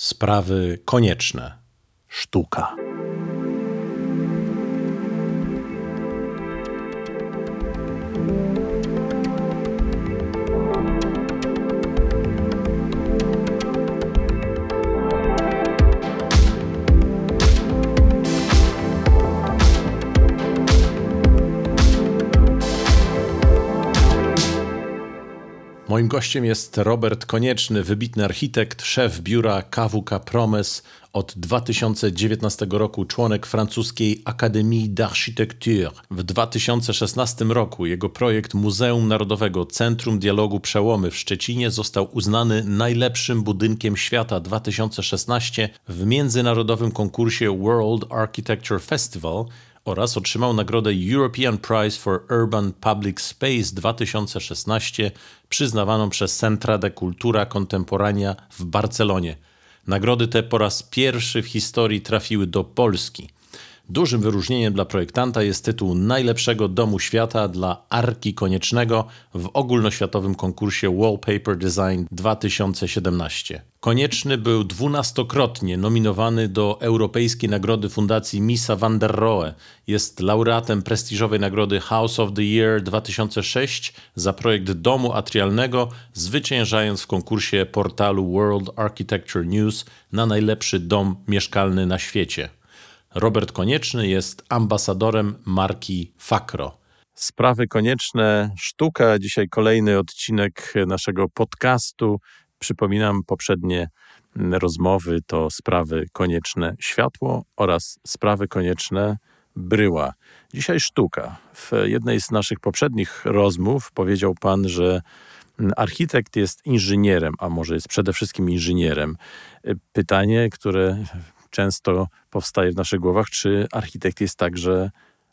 Sprawy konieczne. Sztuka. Moim gościem jest Robert Konieczny, wybitny architekt, szef biura KWK Promes, od 2019 roku członek francuskiej Akademii d'Architecture. W 2016 roku jego projekt Muzeum Narodowego Centrum Dialogu Przełomy w Szczecinie został uznany najlepszym budynkiem świata 2016 w międzynarodowym konkursie World Architecture Festival oraz otrzymał nagrodę European Prize for Urban Public Space 2016 przyznawaną przez Centra de Cultura Contemporania w Barcelonie. Nagrody te po raz pierwszy w historii trafiły do Polski. Dużym wyróżnieniem dla projektanta jest tytuł najlepszego domu świata dla Arki Koniecznego w ogólnoświatowym konkursie Wallpaper Design 2017. Konieczny był dwunastokrotnie nominowany do Europejskiej Nagrody Fundacji Misa van der Rohe. Jest laureatem prestiżowej nagrody House of the Year 2006 za projekt domu atrialnego, zwyciężając w konkursie portalu World Architecture News na najlepszy dom mieszkalny na świecie. Robert Konieczny jest ambasadorem marki Fakro. Sprawy konieczne, sztuka. Dzisiaj kolejny odcinek naszego podcastu. Przypominam poprzednie rozmowy to sprawy konieczne światło oraz sprawy konieczne bryła. Dzisiaj sztuka. W jednej z naszych poprzednich rozmów powiedział pan, że architekt jest inżynierem, a może jest przede wszystkim inżynierem. Pytanie, które często powstaje w naszych głowach, czy architekt jest także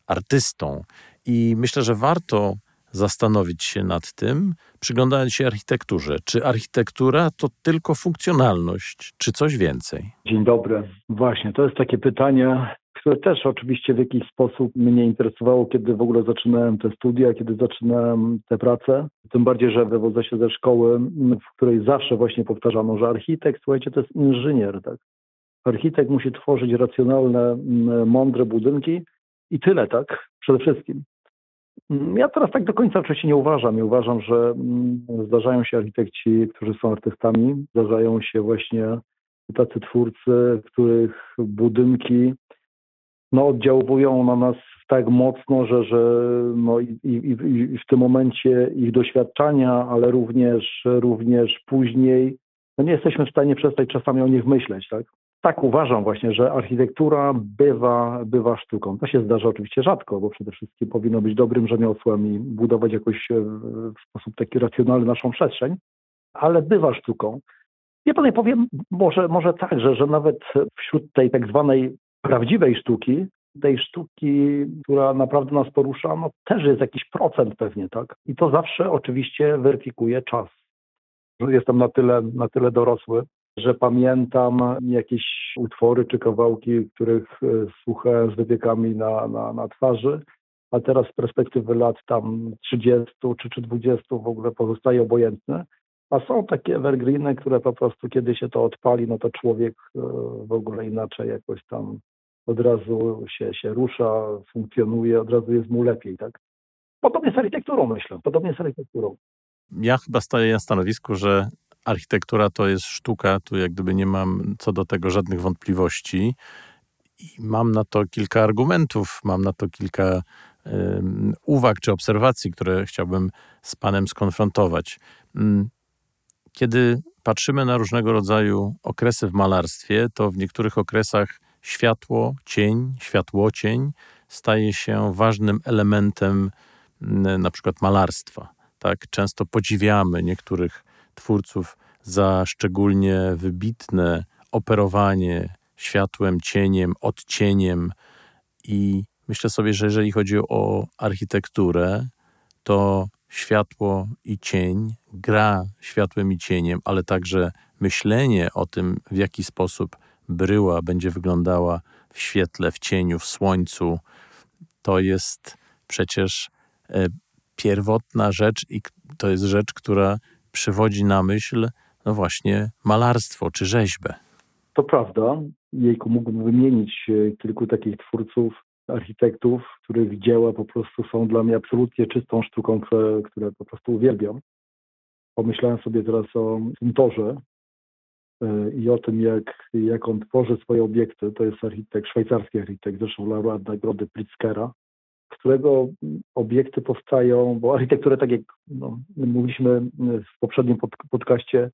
artystą. I myślę, że warto zastanowić się nad tym, przyglądając się architekturze. Czy architektura to tylko funkcjonalność, czy coś więcej? Dzień dobry. Właśnie, to jest takie pytanie, które też oczywiście w jakiś sposób mnie interesowało, kiedy w ogóle zaczynałem te studia, kiedy zaczynałem tę pracę. Tym bardziej, że wywodzę się ze szkoły, w której zawsze właśnie powtarzano, że architekt, słuchajcie, to jest inżynier, tak? Architekt musi tworzyć racjonalne, mądre budynki i tyle, tak? Przede wszystkim. Ja teraz tak do końca oczywiście nie uważam. Nie uważam, że zdarzają się architekci, którzy są artystami, zdarzają się właśnie tacy twórcy, których budynki no, oddziałują na nas tak mocno, że, że no i, i, i w tym momencie ich doświadczenia, ale również, również później no nie jesteśmy w stanie przestać czasami o nich myśleć, tak? Tak uważam właśnie, że architektura bywa, bywa sztuką. To się zdarza oczywiście rzadko, bo przede wszystkim powinno być dobrym rzemiosłem i budować jakoś e, w sposób taki racjonalny naszą przestrzeń, ale bywa sztuką. Ja panu powiem może, może tak, że, że nawet wśród tej tak zwanej prawdziwej sztuki, tej sztuki, która naprawdę nas porusza, no też jest jakiś procent pewnie, tak? I to zawsze oczywiście weryfikuje czas. Jestem na tyle, na tyle dorosły, że pamiętam jakieś utwory czy kawałki, których e, słuchałem z wypiekami na, na, na twarzy, a teraz z perspektywy lat tam 30 czy, czy 20 w ogóle pozostaje obojętne. A są takie evergreeny, które po prostu kiedy się to odpali, no to człowiek e, w ogóle inaczej jakoś tam od razu się, się rusza, funkcjonuje, od razu jest mu lepiej, tak? Podobnie z architekturą myślę, podobnie z architekturą. Ja chyba staję na stanowisku, że architektura to jest sztuka, tu jak gdyby nie mam co do tego żadnych wątpliwości. I mam na to kilka argumentów, mam na to kilka y, uwag czy obserwacji, które chciałbym z Panem skonfrontować. Mm, kiedy patrzymy na różnego rodzaju okresy w malarstwie, to w niektórych okresach światło, cień, światłocień staje się ważnym elementem mm, na przykład malarstwa. Tak? Często podziwiamy niektórych twórców za szczególnie wybitne operowanie światłem, cieniem, odcieniem. I myślę sobie, że jeżeli chodzi o architekturę, to światło i cień, gra światłem i cieniem, ale także myślenie o tym, w jaki sposób bryła będzie wyglądała w świetle, w cieniu, w słońcu, to jest przecież e, pierwotna rzecz i to jest rzecz, która przywodzi na myśl, no właśnie, malarstwo czy rzeźbę. to prawda. Jejku mógłbym wymienić e, kilku takich twórców, architektów, których dzieła po prostu są dla mnie absolutnie czystą sztuką, które, po prostu uwielbiam. Pomyślałem sobie teraz o Suntorze e, i o tym, jak, jak on tworzy swoje obiekty. To jest architekt, szwajcarski architekt, zresztą laureat nagrody Pritzkera, którego obiekty powstają, bo architekturę, tak jak no, mówiliśmy w poprzednim pod, podcaście,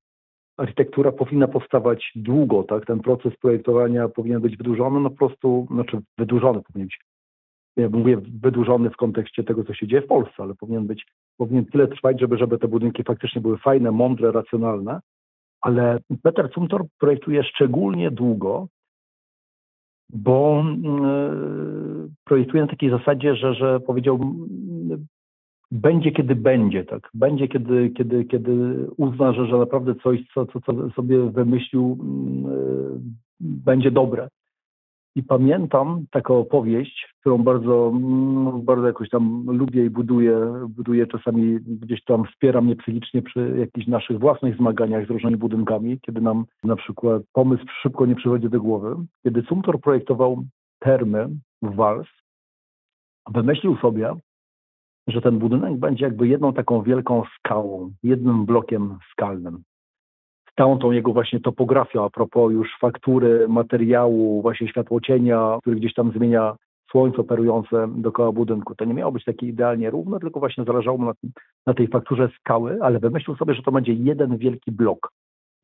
architektura powinna powstawać długo, tak? Ten proces projektowania powinien być wydłużony, no po prostu, znaczy wydłużony powinien być. Ja mówię wydłużony w kontekście tego, co się dzieje w Polsce, ale powinien być, powinien tyle trwać, żeby, żeby te budynki faktycznie były fajne, mądre, racjonalne. Ale Peter Zumthor projektuje szczególnie długo, bo yy, projektuje na takiej zasadzie, że, że powiedział, będzie kiedy będzie, tak. Będzie kiedy, kiedy, kiedy uzna, że, że naprawdę coś, co, co, co sobie wymyślił, yy, będzie dobre. I pamiętam taką opowieść, którą bardzo, mm, bardzo jakoś tam lubię i buduję, buduję czasami gdzieś tam wspiera mnie psychicznie przy jakichś naszych własnych zmaganiach z różnymi budynkami, kiedy nam na przykład pomysł szybko nie przychodzi do głowy. Kiedy Sumtor projektował termy w Wals, wymyślił sobie, że ten budynek będzie jakby jedną taką wielką skałą, jednym blokiem skalnym. Całą tą jego właśnie topografią, a propos już faktury, materiału, właśnie światłocienia, który gdzieś tam zmienia słońce operujące dookoła budynku. To nie miało być takie idealnie równe, tylko właśnie zależało mu na, na tej fakturze skały, ale wymyślił sobie, że to będzie jeden wielki blok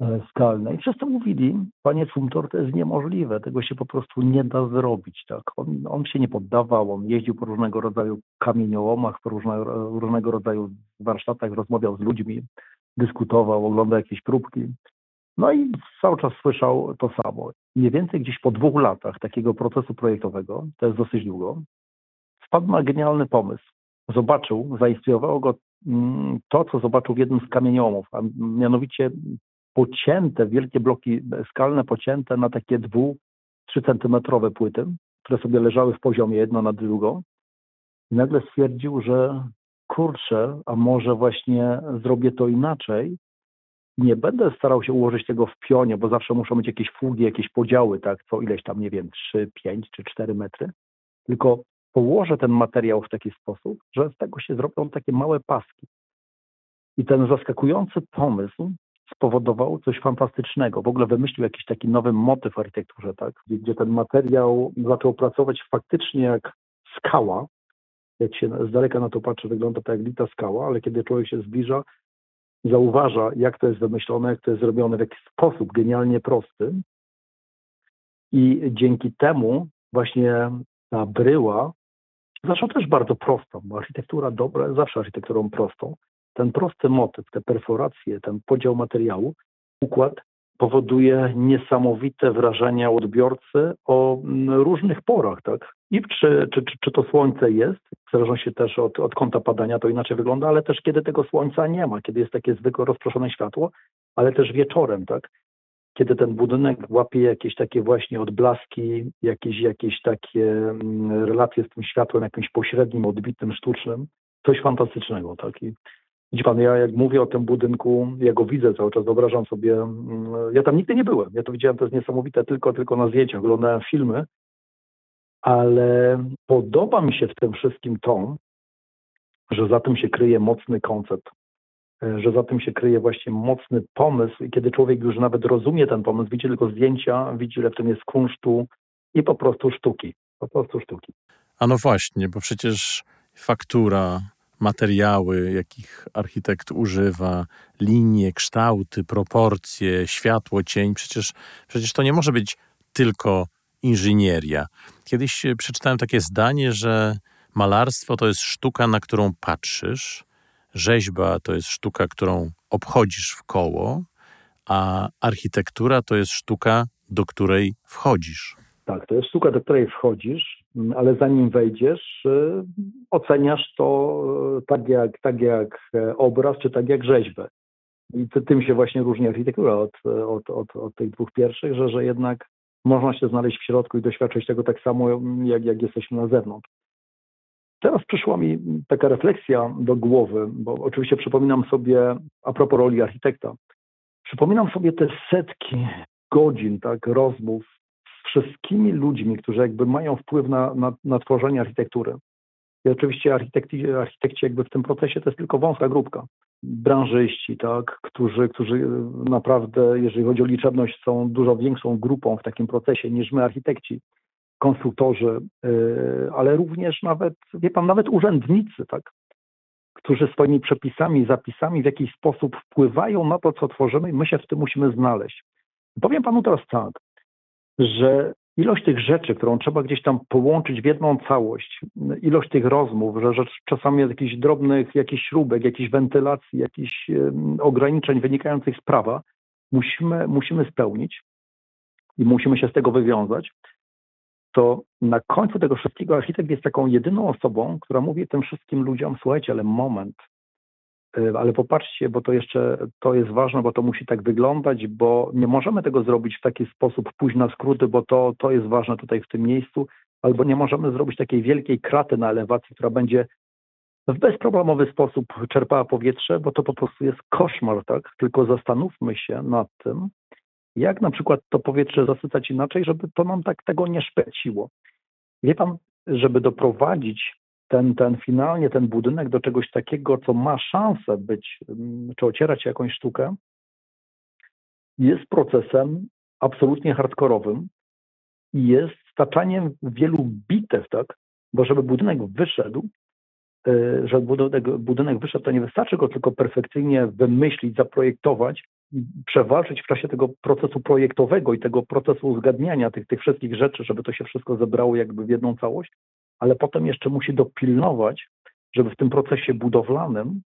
e, skalny. I wszyscy mówili, panie Sumtor, to jest niemożliwe, tego się po prostu nie da zrobić. Tak? On, on się nie poddawał, on jeździł po różnego rodzaju kamieniołomach, po różne, różnego rodzaju warsztatach, rozmawiał z ludźmi, dyskutował, oglądał jakieś próbki. No i cały czas słyszał to samo. Mniej więcej gdzieś po dwóch latach takiego procesu projektowego, to jest dosyć długo, wpadł na genialny pomysł. Zobaczył, zainspirowało go mm, to, co zobaczył w jednym z kamieniołomów, a mianowicie pocięte, wielkie bloki skalne pocięte na takie dwu, trzy centymetrowe płyty, które sobie leżały w poziomie jedno na drugą. I nagle stwierdził, że kurczę, a może właśnie zrobię to inaczej. Nie będę starał się ułożyć tego w pionie, bo zawsze muszą być jakieś fugi, jakieś podziały, tak, co ileś tam, nie wiem, 3, 5 czy 4 metry. Tylko położę ten materiał w taki sposób, że z tego się zrobią takie małe paski. I ten zaskakujący pomysł spowodował coś fantastycznego. W ogóle wymyślił jakiś taki nowy motyw w architekturze, tak? gdzie, gdzie ten materiał zaczął pracować faktycznie jak skała, jak się z daleka na to patrzy, wygląda to jak lita skała, ale kiedy człowiek się zbliża, zauważa, jak to jest wymyślone, jak to jest zrobione w jakiś sposób genialnie prosty. I dzięki temu właśnie ta bryła, zresztą też bardzo prostą, bo architektura dobra jest zawsze architekturą prostą. Ten prosty motyw, te perforacje, ten podział materiału, układ powoduje niesamowite wrażenia odbiorcy o mm, różnych porach, tak? I czy, czy, czy to słońce jest, w zależności też od, od kąta padania, to inaczej wygląda, ale też kiedy tego słońca nie ma, kiedy jest takie zwykłe rozproszone światło, ale też wieczorem, tak? Kiedy ten budynek łapie jakieś takie właśnie odblaski, jakieś, jakieś takie mm, relacje z tym światłem, jakimś pośrednim, odbitym, sztucznym, coś fantastycznego, tak? I Widzi pan, ja jak mówię o tym budynku, ja go widzę cały czas, wyobrażam sobie, mm, ja tam nigdy nie byłem, ja to widziałem, to jest niesamowite tylko, tylko na zdjęciach, oglądałem filmy, ale podoba mi się w tym wszystkim to, że za tym się kryje mocny koncept, e, że za tym się kryje właśnie mocny pomysł i kiedy człowiek już nawet rozumie ten pomysł, widzi tylko zdjęcia, widzi, ile w tym jest kunsztu i po prostu sztuki, po prostu sztuki. A no właśnie, bo przecież faktura, materiały, jakich architekt używa, linie, kształty, proporcje, światło, cień. Przecież, przecież to nie może być tylko inżynieria. Kiedyś przeczytałem takie zdanie, że malarstwo to jest sztuka, na którą patrzysz, rzeźba to jest sztuka, którą obchodzisz w koło, a architektura to jest sztuka, do której wchodzisz. Tak, to jest sztuka, do której wchodzisz, ale zanim wejdziesz, y, oceniasz to y, tak jak, tak jak e, obraz, czy tak jak rzeźbę. I tym się właśnie różni architektura od, od, od, od tych dwóch pierwszych, że, że jednak można się znaleźć w środku i doświadczyć tego tak samo, jak, jak jesteśmy na zewnątrz. Teraz przyszła mi taka refleksja do głowy, bo oczywiście przypominam sobie, a propos roli architekta, przypominam sobie te setki godzin tak, rozmów wszystkimi ludźmi, którzy jakby mają wpływ na, na, na tworzenie architektury. I oczywiście architekci, architekci jakby w tym procesie to jest tylko wąska grupka. Branżyści, tak, którzy, którzy naprawdę, jeżeli chodzi o liczebność, są dużo większą grupą w takim procesie niż my architekci, konstruktorzy, yy, ale również nawet, wie pan, nawet urzędnicy, tak, którzy swoimi przepisami, zapisami w jakiś sposób wpływają na to, co tworzymy i my się w tym musimy znaleźć. Powiem panu teraz tak, że ilość tych rzeczy, którą trzeba gdzieś tam połączyć w jedną całość, ilość tych rozmów, że, czasami jakichś drobnych, jakichś śrubek, jakichś wentylacji, jakichś ograniczeń wynikających z prawa, musimy, musimy spełnić i musimy się z tego wywiązać, to na końcu tego wszystkiego architekt jest taką jedyną osobą, która mówi tym wszystkim ludziom, słuchajcie, ale moment, ale popatrzcie, bo to jeszcze to jest ważne, bo to musi tak wyglądać, bo nie możemy tego zrobić w taki sposób, pójść na skróty, bo to, to jest ważne tutaj w tym miejscu, albo nie możemy zrobić takiej wielkiej kraty na elewacji, która będzie w bezproblemowy sposób czerpała powietrze, bo to po prostu jest koszmar, tak? Tylko zastanówmy się nad tym, jak na przykład to powietrze zasycać inaczej, żeby to nam tak tego nie szpeciło. Wie pan, żeby doprowadzić ten, ten finalnie ten budynek do czegoś takiego, co ma szansę być, mm, czy ocierać jakąś sztukę, jest procesem absolutnie hardkorowym i jest staczaniem wielu bitew, tak? Bo żeby budynek wyszedł, y, żeby budynek, budynek wyszedł, to nie wystarczy go tylko perfekcyjnie wymyślić, zaprojektować, przewalczyć w czasie tego procesu projektowego i tego procesu uzgadniania tych, tych wszystkich rzeczy, żeby to się wszystko zebrało jakby w jedną całość, ale potem jeszcze musi dopilnować, żeby w tym procesie budowlanym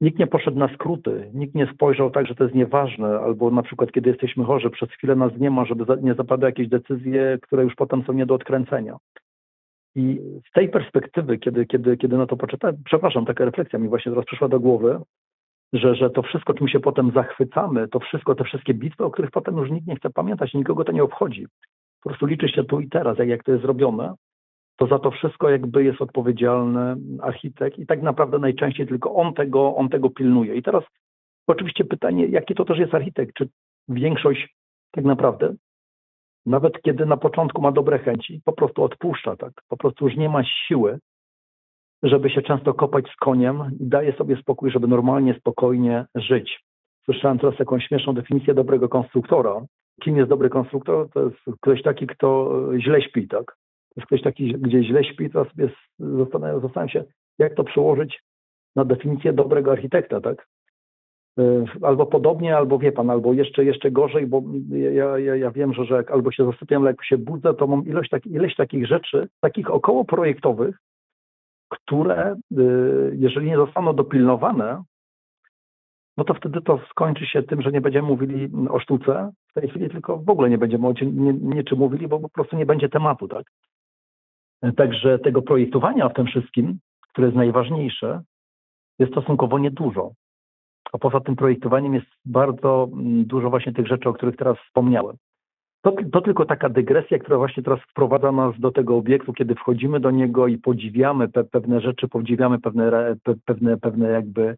nikt nie poszedł na skróty, nikt nie spojrzał tak, że to jest nieważne, albo na przykład kiedy jesteśmy chorzy, przez chwilę nas nie ma, żeby nie zapadały jakieś decyzje, które już potem są nie do odkręcenia. I z tej perspektywy, kiedy, kiedy, kiedy na to poczytałem, przepraszam, taka refleksja mi właśnie teraz przyszła do głowy, że, że to wszystko, czym się potem zachwycamy, to wszystko, te wszystkie bitwy, o których potem już nikt nie chce pamiętać, nikogo to nie obchodzi. Po prostu liczy się tu i teraz, jak, jak to jest zrobione, to za to wszystko jakby jest odpowiedzialny architekt i tak naprawdę najczęściej tylko on tego, on tego pilnuje. I teraz oczywiście pytanie, jaki to też jest architekt? Czy większość tak naprawdę, nawet kiedy na początku ma dobre chęci, po prostu odpuszcza, tak? Po prostu już nie ma siły żeby się często kopać z koniem i daje sobie spokój, żeby normalnie, spokojnie żyć. Słyszałem teraz jakąś śmieszną definicję dobrego konstruktora. Kim jest dobry konstruktor? To jest ktoś taki, kto źle śpi, tak? Jest ktoś taki, gdzie źle śpi, to sobie zastanawiam, zastanawiam się, jak to przełożyć na definicję dobrego architekta, tak? Y, albo podobnie, albo wie pan, albo jeszcze, jeszcze gorzej, bo ja, ja, ja wiem, że, że jak albo się zasypiam, albo się budzę, to mam ilość, tak, ileś takich rzeczy, takich około projektowych, które, y, jeżeli nie zostaną dopilnowane, no to wtedy to skończy się tym, że nie będziemy mówili o sztuce w tej chwili, tylko w ogóle nie będziemy o niczym mówili, bo po prostu nie będzie tematu, tak? Także tego projektowania w tym wszystkim, które jest najważniejsze, jest stosunkowo niedużo. A poza tym projektowaniem jest bardzo mm, dużo właśnie tych rzeczy, o których teraz wspomniałem. To, to, tylko taka dygresja, która właśnie teraz wprowadza nas do tego obiektu, kiedy wchodzimy do niego i podziwiamy pe, pewne rzeczy, podziwiamy pewne, pe, pewne, pewne jakby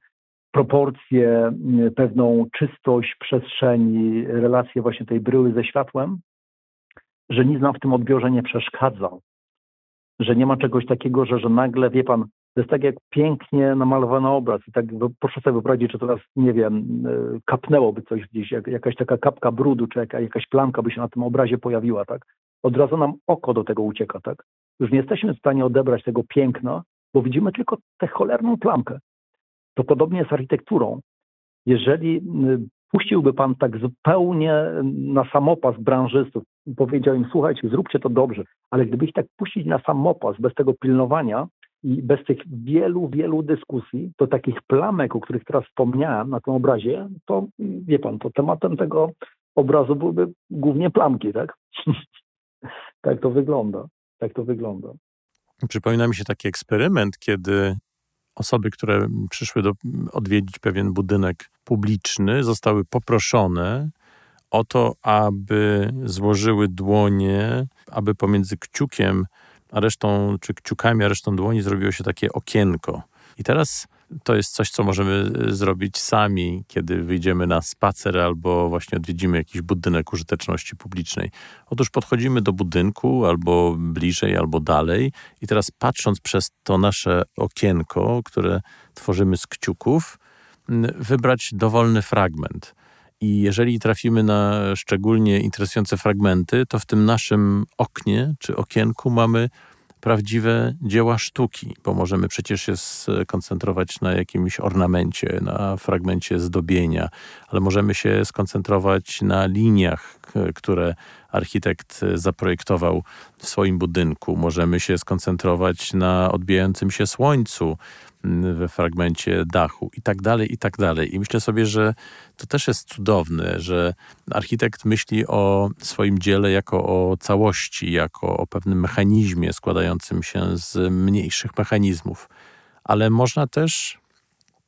proporcje, pewną czystość przestrzeni, relacje właśnie tej bryły ze światłem, że nic nam w tym odbiorze nie przeszkadza. Że nie ma czegoś takiego, że, że nagle, wie pan, to jest tak jak pięknie namalowany obraz i tak proszę sobie wyobrazić, że teraz, nie wiem, e, kapnęłoby coś gdzieś, jak, jakaś taka kapka brudu, czy jaka, jakaś plamka by się na tym obrazie pojawiła, tak? Od razu nam oko do tego ucieka, tak? Już nie jesteśmy w stanie odebrać tego piękna, bo widzimy tylko tę cholerną plamkę. To podobnie jest z architekturą. Jeżeli puściłby pan tak zupełnie na samopas branżystów powiedział im, słuchajcie, zróbcie to dobrze, ale gdyby ich tak puścić na samopas bez tego pilnowania, i bez tych wielu, wielu dyskusji, to takich plamek, o których teraz wspomniałem na tym obrazie, to wie pan, to tematem tego obrazu byłyby głównie plamki, tak? tak to wygląda. Tak to wygląda. Przypomina mi się taki eksperyment, kiedy osoby, które przyszły do, odwiedzić pewien budynek publiczny, zostały poproszone o to, aby złożyły dłonie, aby pomiędzy kciukiem a resztą, czy kciukami, a resztą dłoni zrobiło się takie okienko. I teraz to jest coś, co możemy e, zrobić sami, kiedy wyjdziemy na spacer albo właśnie odwiedzimy jakiś budynek użyteczności publicznej. Otóż podchodzimy do budynku albo bliżej, albo dalej i teraz patrząc przez to nasze okienko, które tworzymy z kciuków, wybrać dowolny fragment. I jeżeli trafimy na szczególnie interesujące fragmenty, to w tym naszym oknie czy okienku mamy prawdziwe dzieła sztuki, bo możemy przecież się skoncentrować na jakimś ornamencie, na fragmencie zdobienia, ale możemy się skoncentrować na liniach, które architekt zaprojektował w swoim budynku. Możemy się skoncentrować na odbijającym się słońcu, we fragmencie dachu i tak dalej, i tak dalej. I myślę sobie, że to też jest cudowne, że architekt myśli o swoim dziele jako o całości, jako o pewnym mechanizmie składającym się z mniejszych mechanizmów. Ale można też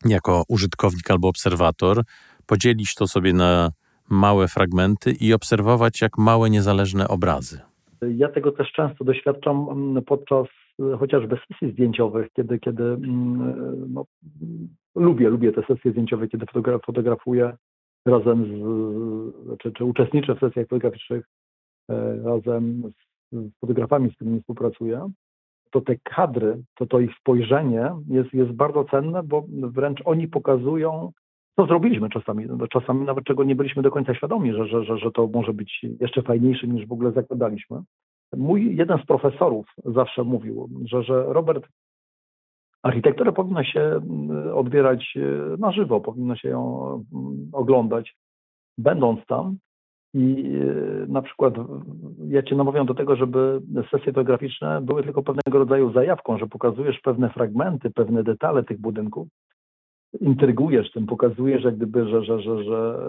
jako użytkownik albo obserwator podzielić to sobie na małe fragmenty i obserwować jak małe niezależne obrazy. Ja tego też często doświadczam mm, podczas chociażby sesji zdjęciowych, kiedy, kiedy mm, no, lubię, lubię te sesje zdjęciowe, kiedy fotografuję razem z, czy, czy uczestniczę w sesjach fotograficznych e, razem z fotografami, z którymi współpracuję, to te kadry, to to ich spojrzenie jest, jest bardzo cenne, bo wręcz oni pokazują, co zrobiliśmy czasami, no, czasami nawet czego nie byliśmy do końca świadomi, że, że, że, że to może być jeszcze fajniejsze niż w ogóle zakładaliśmy. Mój jeden z profesorów zawsze mówił, że, że Robert, architekturę powinno się mm, odbierać e, na żywo, powinno się ją mm, oglądać, będąc tam. I e, na przykład ja Cię namawiam do tego, żeby sesje fotograficzne były tylko pewnego rodzaju zajawką, że pokazujesz pewne fragmenty, pewne detale tych budynków, intrygujesz tym, pokazujesz jak gdyby, że, że, że, że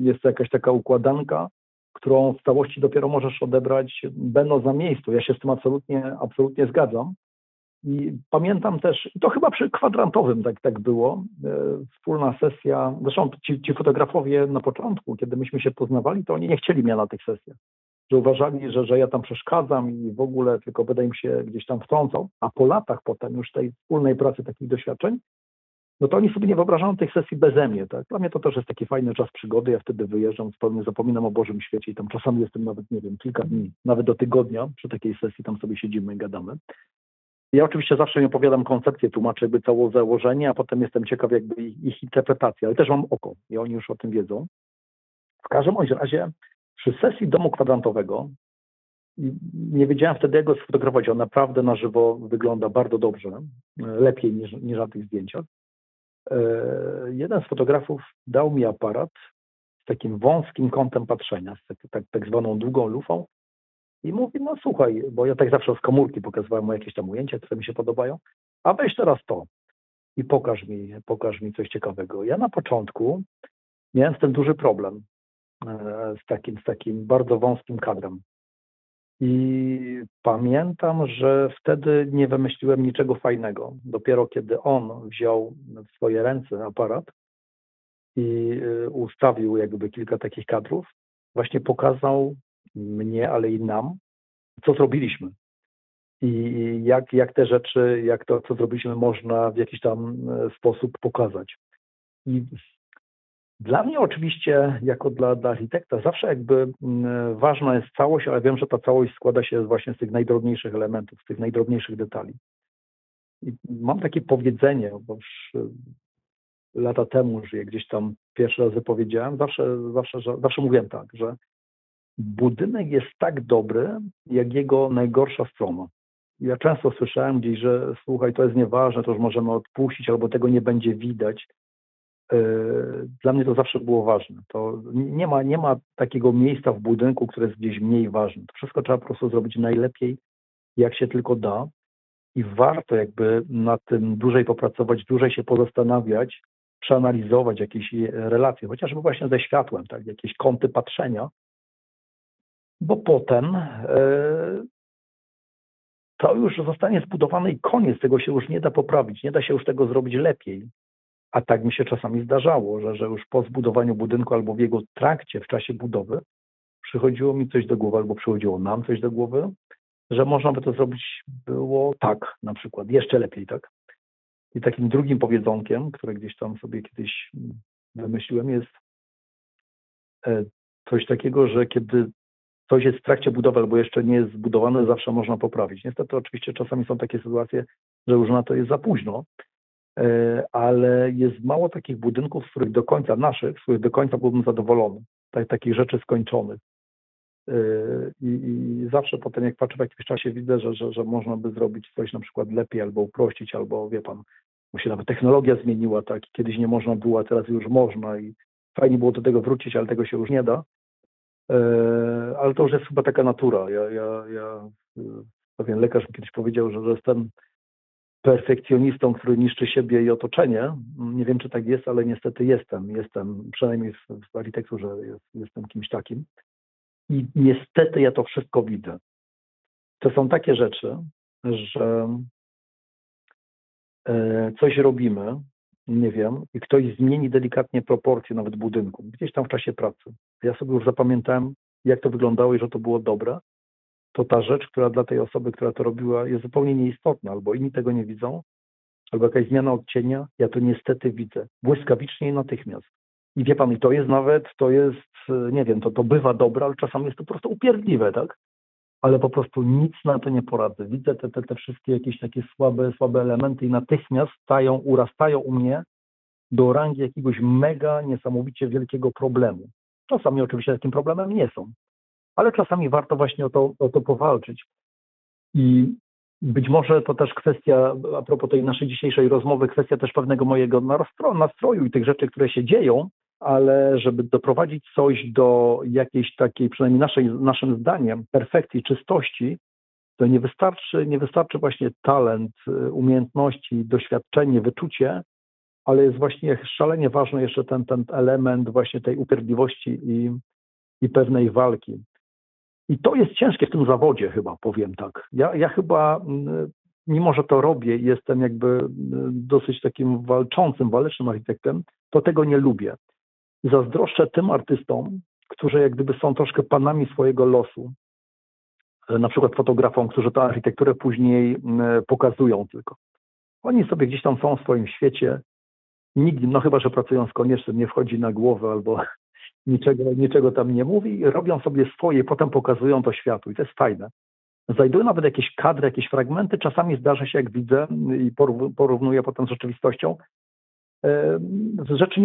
jest to jakaś taka układanka, którą w całości dopiero możesz odebrać będąc na miejscu. Ja się z tym absolutnie, absolutnie zgadzam. I pamiętam też, to chyba przy kwadrantowym tak, tak było, e, wspólna sesja, zresztą ci, ci fotografowie na początku, kiedy myśmy się poznawali, to oni nie chcieli mnie na tych sesjach, że uważali, że, że ja tam przeszkadzam i w ogóle tylko będę im się gdzieś tam wtrącał, a po latach potem już tej wspólnej pracy, takich doświadczeń, no to oni sobie nie wyobrażają tych sesji beze mnie. Tak? Dla mnie to też jest taki fajny czas przygody. Ja wtedy wyjeżdżam, zupełnie zapominam o Bożym świecie i tam czasami jestem nawet, nie wiem, kilka dni, nawet do tygodnia przy takiej sesji, tam sobie siedzimy i gadamy. Ja oczywiście zawsze mi opowiadam koncepcję, tłumaczę jakby całe założenie, a potem jestem ciekaw jakby ich, ich interpretacji, ale też mam oko i oni już o tym wiedzą. W każdym razie przy sesji domu kwadrantowego nie wiedziałem wtedy, jak go sfotografować. On naprawdę na żywo wygląda bardzo dobrze, lepiej niż, niż na tych zdjęciach. E, jeden z fotografów dał mi aparat z takim wąskim kątem patrzenia, z tak, tak, tak zwaną długą lufą i mówi, no słuchaj, bo ja tak zawsze z komórki pokazywałem mu jakieś tam ujęcia, które mi się podobają, a weź teraz to i pokaż mi, pokaż mi coś ciekawego. Ja na początku miałem z tym duży problem, e, z takim, z takim bardzo wąskim kadrem. I pamiętam, że wtedy nie wymyśliłem niczego fajnego. Dopiero kiedy on wziął w swoje ręce aparat i y, ustawił jakby kilka takich kadrów, właśnie pokazał mnie, ale i nam, co zrobiliśmy. I jak, jak te rzeczy, jak to, co zrobiliśmy, można w jakiś tam e, sposób pokazać. I dla mnie oczywiście, jako dla, dla architekta, zawsze jakby mm, ważna jest całość, ale wiem, że ta całość składa się właśnie z tych najdrobniejszych elementów, z tych najdrobniejszych detali. I mam takie powiedzenie, bo już y, lata temu, że je gdzieś tam pierwszy raz wypowiedziałem, zawsze, zawsze, zawsze mówiłem tak, że budynek jest tak dobry, jak jego najgorsza strona. Ja często słyszałem gdzieś, że słuchaj, to jest nieważne, to już możemy odpuścić, albo tego nie będzie widać. E, dla mnie to zawsze było ważne. To nie ma, nie ma takiego miejsca w budynku, które jest gdzieś mniej ważne. To wszystko trzeba po prostu zrobić najlepiej, jak się tylko da. I warto jakby nad tym dłużej popracować, dłużej się pozastanawiać, przeanalizować jakieś relacje, chociażby właśnie ze światłem, tak, jakieś kąty patrzenia, bo potem e, to już zostanie zbudowane i koniec, tego się już nie da poprawić, nie da się już tego zrobić lepiej. A tak mi się czasami zdarzało, że, że już po zbudowaniu budynku albo w jego trakcie, w czasie budowy, przychodziło mi coś do głowy, albo przychodziło nam coś do głowy, że można by to zrobić było tak, na przykład, jeszcze lepiej, tak? I takim drugim powiedzonkiem, które gdzieś tam sobie kiedyś wymyśliłem, jest e, coś takiego, że kiedy coś jest w trakcie budowy albo jeszcze nie jest zbudowane, zawsze można poprawić. Niestety oczywiście czasami są takie sytuacje, że już na to jest za późno, ale jest mało takich budynków, z których do końca naszych, z których do końca byłbym zadowolony, tak, takich rzeczy skończonych. E, I, I, zawsze potem, jak patrzę w jakimś czasie, widzę, że, że, że można by zrobić coś na przykład lepiej albo uprościć, albo wie pan, bo się nawet technologia zmieniła, tak, kiedyś nie można było, a teraz już można i fajnie było do tego wrócić, ale tego się już nie da. E, ale to już jest chyba taka natura. Ja, ja, ja pewien lekarz mi kiedyś powiedział, że, że jestem perfekcjonistą, który niszczy siebie i otoczenie. Nie wiem, czy tak jest, ale niestety jestem. Jestem, przynajmniej w, w architekturze jest, jestem kimś takim. I niestety ja to wszystko widzę. To są takie rzeczy, że e, coś robimy, nie wiem, i ktoś zmieni delikatnie proporcje nawet budynku, gdzieś tam w czasie pracy. Ja sobie już zapamiętałem, jak to wyglądało i że to było dobre, to ta rzecz, która dla tej osoby, która to robiła, jest zupełnie nieistotna, albo inni tego nie widzą, albo jakaś zmiana odcienia, ja to niestety widzę, błyskawicznie i natychmiast. I wie pan, i to jest nawet, to jest, nie wiem, to, to bywa dobre, ale czasami jest to po prostu upierdliwe, tak? Ale po prostu nic na to nie poradzę. Widzę te, te, te wszystkie jakieś takie słabe, słabe elementy i natychmiast stają, urastają u mnie do rangi jakiegoś mega, niesamowicie wielkiego problemu. Czasami oczywiście takim problemem nie są, ale czasami warto właśnie o to, o to powalczyć. I być może to też kwestia, a propos tej naszej dzisiejszej rozmowy, kwestia też pewnego mojego nastroju i tych rzeczy, które się dzieją, ale żeby doprowadzić coś do jakiejś takiej, przynajmniej naszej, naszym zdaniem, perfekcji, czystości, to nie wystarczy, nie wystarczy właśnie talent, umiejętności, doświadczenie, wyczucie, ale jest właśnie szalenie ważny jeszcze ten, ten element właśnie tej upierdliwości i, i pewnej walki. I to jest ciężkie w tym zawodzie chyba, powiem tak. Ja, ja chyba, mm, mimo że to robię i jestem jakby mm, dosyć takim walczącym, walecznym architektem, to tego nie lubię. Zazdroszczę tym artystom, którzy jak gdyby są troszkę panami swojego losu. E, na przykład fotografom, którzy tę architekturę później mm, pokazują tylko. Oni sobie gdzieś tam są w swoim świecie, nikt, no chyba, że pracują z koniecznym, nie wchodzi na głowę albo niczego, niczego tam nie mówi, robią sobie swoje, potem pokazują to światu i to jest fajne. Znajduję nawet jakieś kadry, jakieś fragmenty, czasami zdarza się, jak widzę i porównuję potem z rzeczywistością, z rzeczy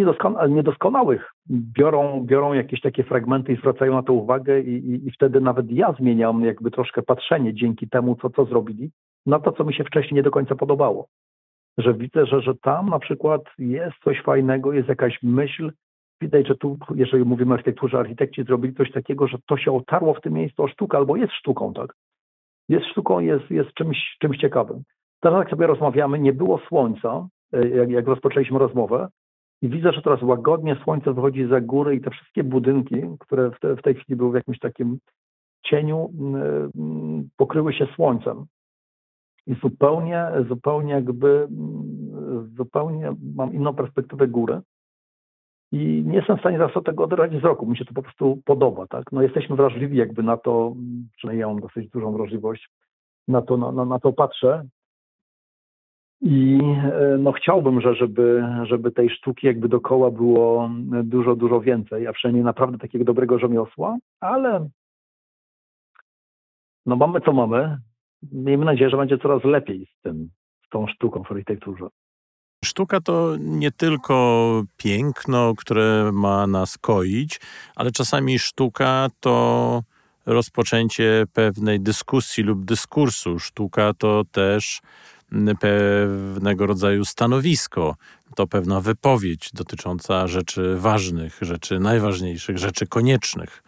niedoskonałych. Biorą, biorą jakieś takie fragmenty i zwracają na to uwagę i, i, i, wtedy nawet ja zmieniam jakby troszkę patrzenie dzięki temu, co, co zrobili, na to, co mi się wcześniej nie do końca podobało że widzę, że, że tam na przykład jest coś fajnego, jest jakaś myśl. Widać, że tu, jeżeli mówimy o architekturze, architekci zrobili coś takiego, że to się otarło w tym miejscu o sztukę, albo jest sztuką, tak? Jest sztuką, jest, jest czymś, czymś ciekawym. Teraz jak sobie rozmawiamy, nie było słońca, e, jak, jak rozpoczęliśmy rozmowę, i widzę, że teraz łagodnie słońce wychodzi za góry i te wszystkie budynki, które w, te, w tej chwili były w jakimś takim cieniu, pokryły się słońcem i zupełnie, zupełnie jakby, zupełnie mam inną perspektywę góry i nie jestem w stanie od tego oderwać wzroku, mi się to po prostu podoba, tak, no jesteśmy wrażliwi jakby na to, przynajmniej ja mam dosyć dużą wrażliwość, na to, na, na to patrzę. I no chciałbym, że żeby, żeby tej sztuki jakby dokoła było dużo, dużo więcej, a przynajmniej naprawdę takiego dobrego rzemiosła, ale no mamy co mamy, miejmy nadzieję, że będzie coraz lepiej z tym, z tą sztuką w architekturze. Sztuka to nie tylko piękno, które ma nas koić, ale czasami sztuka to rozpoczęcie pewnej dyskusji lub dyskursu. Sztuka to też pewnego rodzaju stanowisko, to pewna wypowiedź dotycząca rzeczy ważnych, rzeczy najważniejszych, rzeczy koniecznych.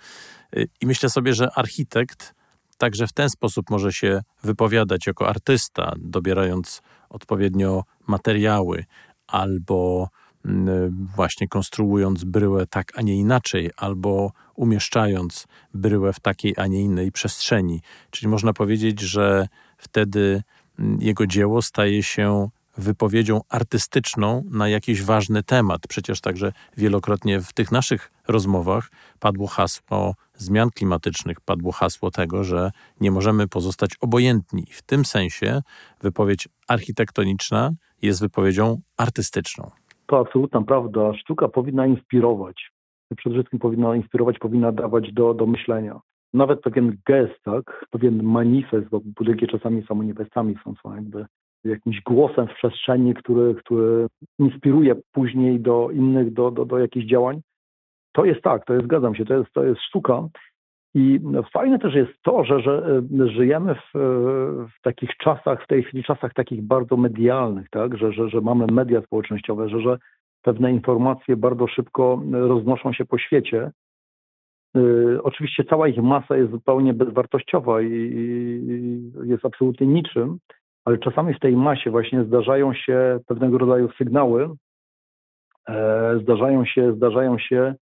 I myślę sobie, że architekt Także w ten sposób może się wypowiadać jako artysta, dobierając odpowiednio materiały albo mm, właśnie konstruując bryłę tak, a nie inaczej, albo umieszczając bryłę w takiej, a nie innej przestrzeni. Czyli można powiedzieć, że wtedy mm, jego dzieło staje się wypowiedzią artystyczną na jakiś ważny temat. Przecież także wielokrotnie w tych naszych rozmowach padło hasło zmian klimatycznych, padło hasło tego, że nie możemy pozostać obojętni. W tym sensie wypowiedź architektoniczna jest wypowiedzią artystyczną. To absolutna prawda. Sztuka powinna inspirować. Przede wszystkim powinna inspirować, powinna dawać do, do myślenia. Nawet pewien gest, tak, pewien manifest, bo budynki czasami są manifestami, są, są jakby jakimś głosem w przestrzeni, który, który inspiruje później do innych, do, do, do jakichś działań. To jest tak, to jest, zgadzam się, to jest, to jest sztuka. I fajne też jest to, że, że żyjemy w, w, takich czasach, w tej chwili czasach takich bardzo medialnych, tak? że, że, że mamy media społecznościowe, że, że pewne informacje bardzo szybko roznoszą się po świecie. Yy, oczywiście cała ich masa jest zupełnie bezwartościowa i, i jest absolutnie niczym, ale czasami w tej masie właśnie zdarzają się pewnego rodzaju sygnały, e, zdarzają się, zdarzają się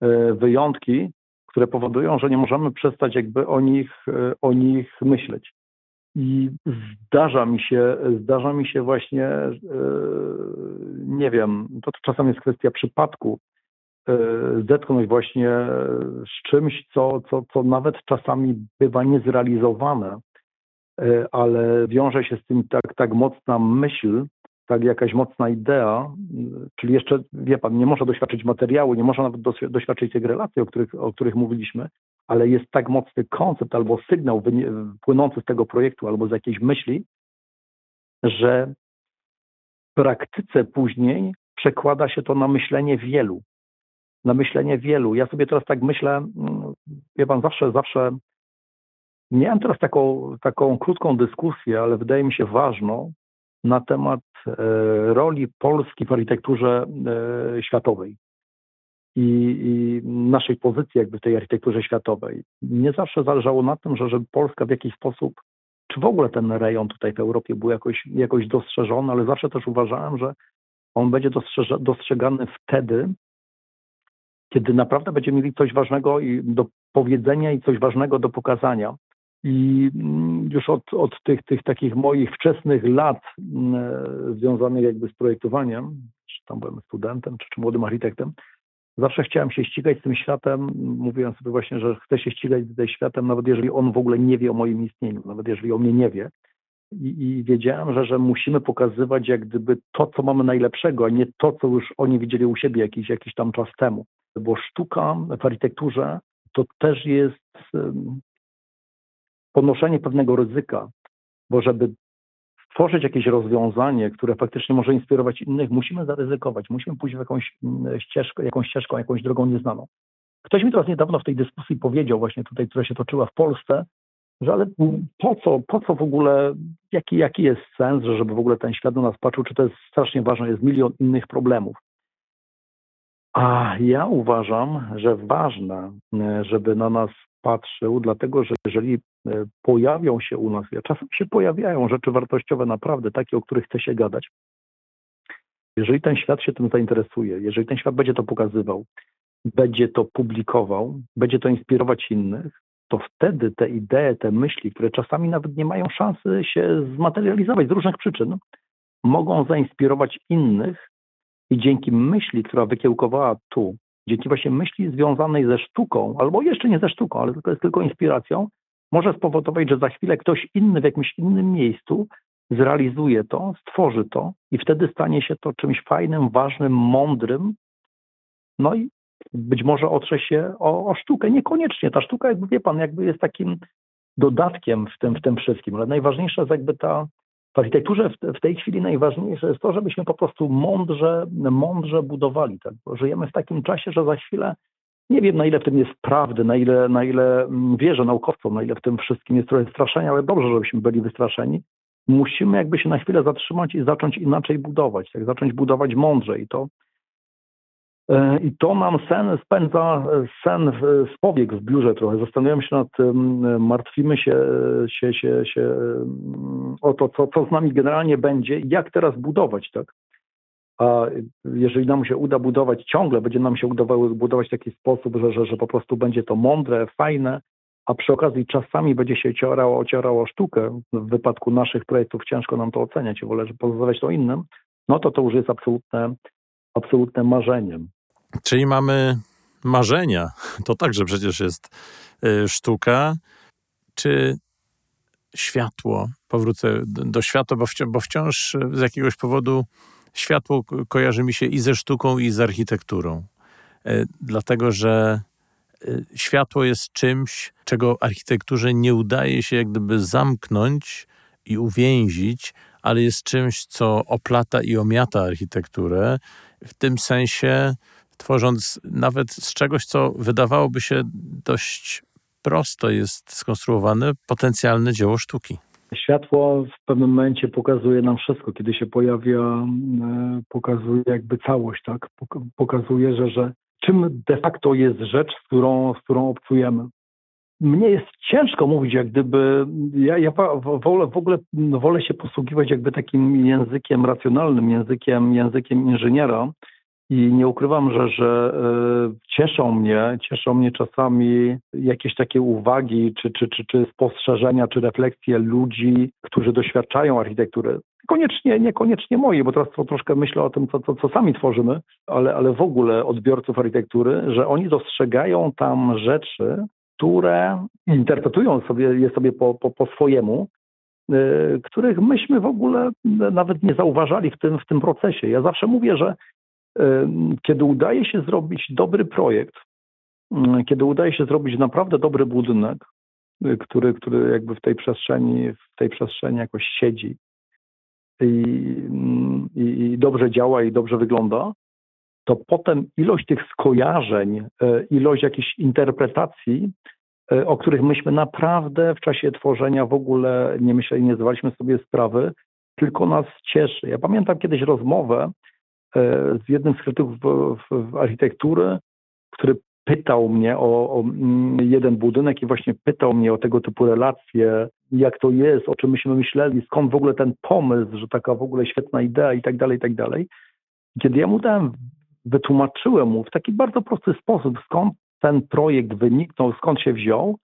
e, wyjątki, które powodują, że nie możemy przestać jakby o nich, e, o nich myśleć. I zdarza mi się, zdarza mi się właśnie, e, nie wiem, to czasem jest kwestia przypadku, e, zetknąć właśnie z czymś, co, co, co nawet czasami bywa niezrealizowane, ale wiąże się z tym tak, tak mocna myśl, tak jakaś mocna idea, czyli jeszcze, wie pan, nie można doświadczyć materiału, nie można nawet doświadczyć tych relacji, o których, o których mówiliśmy, ale jest tak mocny koncept albo sygnał płynący z tego projektu albo z jakiejś myśli, że w praktyce później przekłada się to na myślenie wielu. Na myślenie wielu. Ja sobie teraz tak myślę, mm, wie pan, zawsze, zawsze miałem teraz taką, taką krótką dyskusję, ale wydaje mi się ważną, na temat roli Polski w architekturze e, światowej i, i, naszej pozycji jakby w tej architekturze światowej. Nie zawsze zależało na tym, że, żeby Polska w jakiś sposób, czy w ogóle ten rejon tutaj w Europie był jakoś, jakoś dostrzeżony, ale zawsze też uważałem, że on będzie dostrzegany wtedy, kiedy naprawdę będziemy mieli coś ważnego do powiedzenia i coś ważnego do pokazania. I mm, już od, od tych, tych takich moich wczesnych lat mm, e, związanych jakby z projektowaniem, czy tam byłem studentem, czy, czy młodym architektem, zawsze chciałem się ścigać z tym światem, mówiąc sobie właśnie, że chcę się ścigać z tym światem, nawet jeżeli on w ogóle nie wie o moim istnieniu, nawet jeżeli o mnie nie wie. I, i wiedziałem, że, że musimy pokazywać jak gdyby to, co mamy najlepszego, a nie to, co już oni widzieli u siebie jakiś, jakiś tam czas temu. Bo sztuka w architekturze to też jest ponoszenie pewnego ryzyka, bo żeby stworzyć jakieś rozwiązanie, które faktycznie może inspirować innych, musimy zaryzykować, musimy pójść w jakąś mm, ścieżkę, jakąś ścieżką, jakąś drogą nieznaną. Ktoś mi teraz niedawno w tej dyskusji powiedział, właśnie tutaj, która się toczyła w Polsce, że ale po co, po co w ogóle, jaki, jaki jest sens, że żeby w ogóle ten świat do nas patrzył, czy to jest strasznie ważne, jest milion innych problemów. A ja uważam, że ważne, żeby na nas patrzył, dlatego że jeżeli e, pojawią się u nas, ja czasem się pojawiają rzeczy wartościowe naprawdę, takie, o których chce się gadać. Jeżeli ten świat się tym zainteresuje, jeżeli ten świat będzie to pokazywał, będzie to publikował, będzie to inspirować innych, to wtedy te idee, te myśli, które czasami nawet nie mają szansy się zmaterializować z różnych przyczyn, mogą zainspirować innych i dzięki myśli, która wykiełkowała tu, dzięki właśnie myśli związanej ze sztuką, albo jeszcze nie ze sztuką, ale tylko jest tylko inspiracją, może spowodować, że za chwilę ktoś inny w jakimś innym miejscu zrealizuje to, stworzy to i wtedy stanie się to czymś fajnym, ważnym, mądrym. No i być może otrze się o, o sztukę. Niekoniecznie. Ta sztuka, jakby wie pan, jakby jest takim dodatkiem w tym, w tym wszystkim, ale najważniejsza jest jakby ta, w architekturze w, tej chwili najważniejsze jest to, żebyśmy po prostu mądrze, mądrze budowali. Tak? Żyjemy w takim czasie, że za chwilę nie wiem, na ile w tym jest prawdy, na ile, na ile mm, wierzę naukowcom, na ile w tym wszystkim jest trochę straszenia, ale dobrze, żebyśmy byli wystraszeni. Musimy jakby się na chwilę zatrzymać i zacząć inaczej budować, tak? zacząć budować mądrzej. To, E, I to nam sen spędza, sen z powiek w biurze trochę. Zastanawiamy się nad tym, martwimy się, się, się, się o to, co, co z nami generalnie będzie jak teraz budować, tak? A jeżeli nam się uda budować ciągle, będzie nam się udawało budować w taki sposób, że, że, że po prostu będzie to mądre, fajne, a przy okazji czasami będzie się ocierało, ocierało sztukę. W wypadku naszych projektów ciężko nam to oceniać, wolę pozostawiać to innym, no to to już jest absolutne, absolutne marzeniem. Czyli mamy marzenia. To także przecież jest y, sztuka. Czy światło, powrócę do światła, bo, bo wciąż z jakiegoś powodu światło kojarzy mi się i ze sztuką, i z architekturą. E, dlatego, że światło jest czymś, czego architekturze nie udaje się jak gdyby zamknąć i uwięzić, ale jest czymś, co oplata i omiata architekturę. W tym sensie tworząc nawet z czegoś, co wydawałoby się dość prosto jest skonstruowane, potencjalne dzieło sztuki. Światło w pewnym momencie pokazuje nam wszystko. Kiedy się pojawia, e, pokazuje jakby całość, tak? Pokazuje, że, że czym de facto jest rzecz, z którą, z którą obcujemy. Mnie jest ciężko mówić, jak gdyby. Ja, ja wolę, w ogóle wolę się posługiwać jakby takim językiem racjonalnym, językiem, językiem inżyniera, i nie ukrywam, że, że e, cieszą mnie, cieszą mnie czasami jakieś takie uwagi, czy, czy, czy, czy spostrzeżenia, czy refleksje ludzi, którzy doświadczają architektury. Koniecznie, niekoniecznie moi, bo teraz troszkę myślę o tym, co, co, co sami tworzymy, ale, ale w ogóle odbiorców architektury, że oni dostrzegają tam rzeczy, które interpretują sobie, je sobie po, po, po swojemu, e, których myśmy w ogóle nawet nie zauważali w tym, w tym procesie. Ja zawsze mówię, że kiedy udaje się zrobić dobry projekt, kiedy udaje się zrobić naprawdę dobry budynek, y, który, który jakby w tej przestrzeni, w tej przestrzeni jakoś siedzi i, i, i dobrze działa i dobrze wygląda, to potem ilość tych skojarzeń, y, ilość jakichś interpretacji, y, o których myśmy naprawdę w czasie tworzenia w ogóle nie myśleli, nie zdawaliśmy sobie sprawy, tylko nas cieszy. Ja pamiętam kiedyś rozmowę E, z jednym z krytyków architektury, który pytał mnie o, o, mm, jeden budynek i właśnie pytał mnie o tego typu relacje, jak to jest, o czym myśmy myśleli, skąd w ogóle ten pomysł, że taka w ogóle świetna idea i tak dalej, i tak dalej. Kiedy ja mu dałem, wytłumaczyłem mu w taki bardzo prosty sposób, skąd ten projekt wyniknął, skąd się wziął,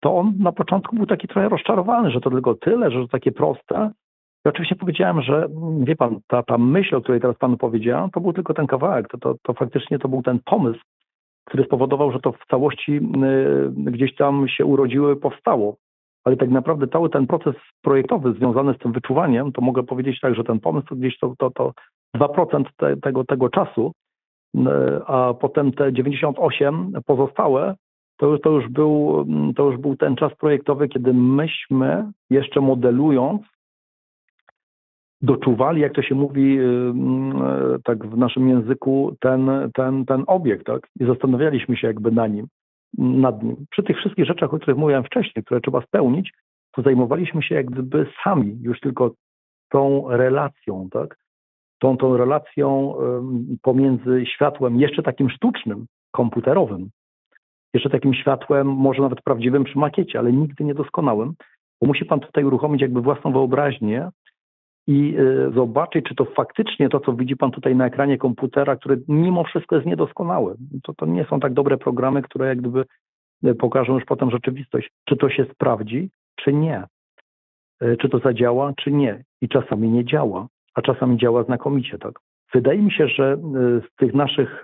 to on na początku był taki trochę rozczarowany, że to tylko tyle, że to takie proste, i oczywiście powiedziałem, że mm, wie pan, ta, ta myśl, o której teraz panu powiedziałem, to był tylko ten kawałek, to, to, to faktycznie to był ten pomysł, który spowodował, że to w całości y, gdzieś tam się urodziło i powstało. Ale tak naprawdę cały ten proces projektowy związany z tym wyczuwaniem, to mogę powiedzieć tak, że ten pomysł to gdzieś to, to, to 2% te, tego, tego czasu, a potem te 98 pozostałe, to, to, już był, to już był ten czas projektowy, kiedy myśmy jeszcze modelując doczuwali, jak to się mówi y, mm, e, tak w naszym języku, ten, ten, ten obiekt, tak? I zastanawialiśmy się jakby na nim, nad nim. Przy tych wszystkich rzeczach, o których mówiłem wcześniej, które trzeba spełnić, to zajmowaliśmy się jak gdyby sami już tylko tą relacją, tak? Tą, tą relacją pomiędzy światłem jeszcze takim sztucznym, komputerowym, jeszcze takim światłem, może nawet prawdziwym przy makiecie, ale nigdy niedoskonałym, bo musi pan tutaj uruchomić jakby własną wyobraźnię i y, zobaczyć, czy to faktycznie to, co widzi Pan tutaj na ekranie komputera, który mimo wszystko jest niedoskonałe. To, to nie są tak dobre programy, które jak gdyby y, pokażą już potem rzeczywistość, czy to się sprawdzi, czy nie. Y, czy to zadziała, czy nie. I czasami nie działa, a czasami działa znakomicie, tak. Wydaje mi się, że z tych naszych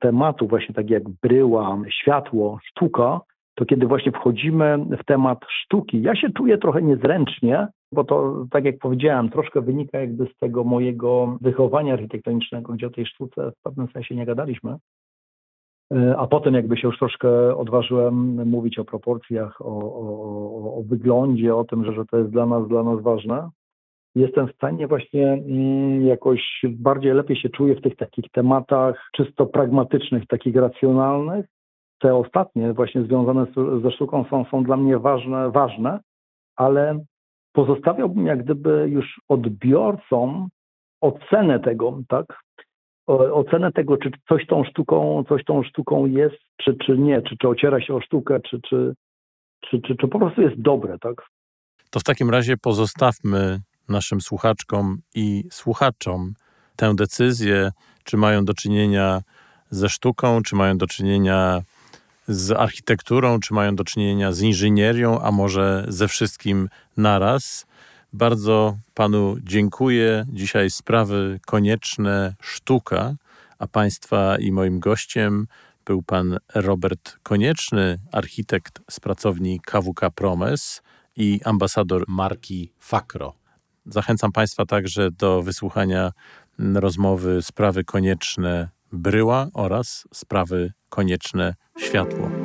tematów, właśnie tak jak bryła, światło, sztuka, to kiedy właśnie wchodzimy w temat sztuki, ja się czuję trochę niezręcznie, bo to, tak jak powiedziałem, troszkę wynika jakby z tego mojego wychowania architektonicznego, gdzie o tej sztuce w pewnym sensie nie gadaliśmy. E, a potem jakby się już troszkę odważyłem mówić o proporcjach, o, o, o wyglądzie, o tym, że, że to jest dla nas, dla nas ważne. Jestem w stanie właśnie mm, jakoś bardziej lepiej się czuję w tych takich tematach czysto pragmatycznych, takich racjonalnych. Te ostatnie właśnie związane z, ze sztuką są, są dla mnie ważne, ważne, ale pozostawiałbym jak gdyby już odbiorcom ocenę tego, tak? Ocenę tego, czy coś tą sztuką, coś tą sztuką jest, czy, czy nie, czy, czy ociera się o sztukę, czy, czy, czy, czy, czy po prostu jest dobre, tak? To w takim razie pozostawmy naszym słuchaczkom i słuchaczom tę decyzję, czy mają do czynienia ze sztuką, czy mają do czynienia z architekturą, czy mają do czynienia z inżynierią, a może ze wszystkim naraz. Bardzo panu dziękuję. Dzisiaj sprawy konieczne, sztuka, a państwa i moim gościem był pan Robert Konieczny, architekt z pracowni KWK Promes i ambasador marki Fakro. Zachęcam Państwa także do wysłuchania rozmowy Sprawy Konieczne Bryła oraz Sprawy Konieczne Światło.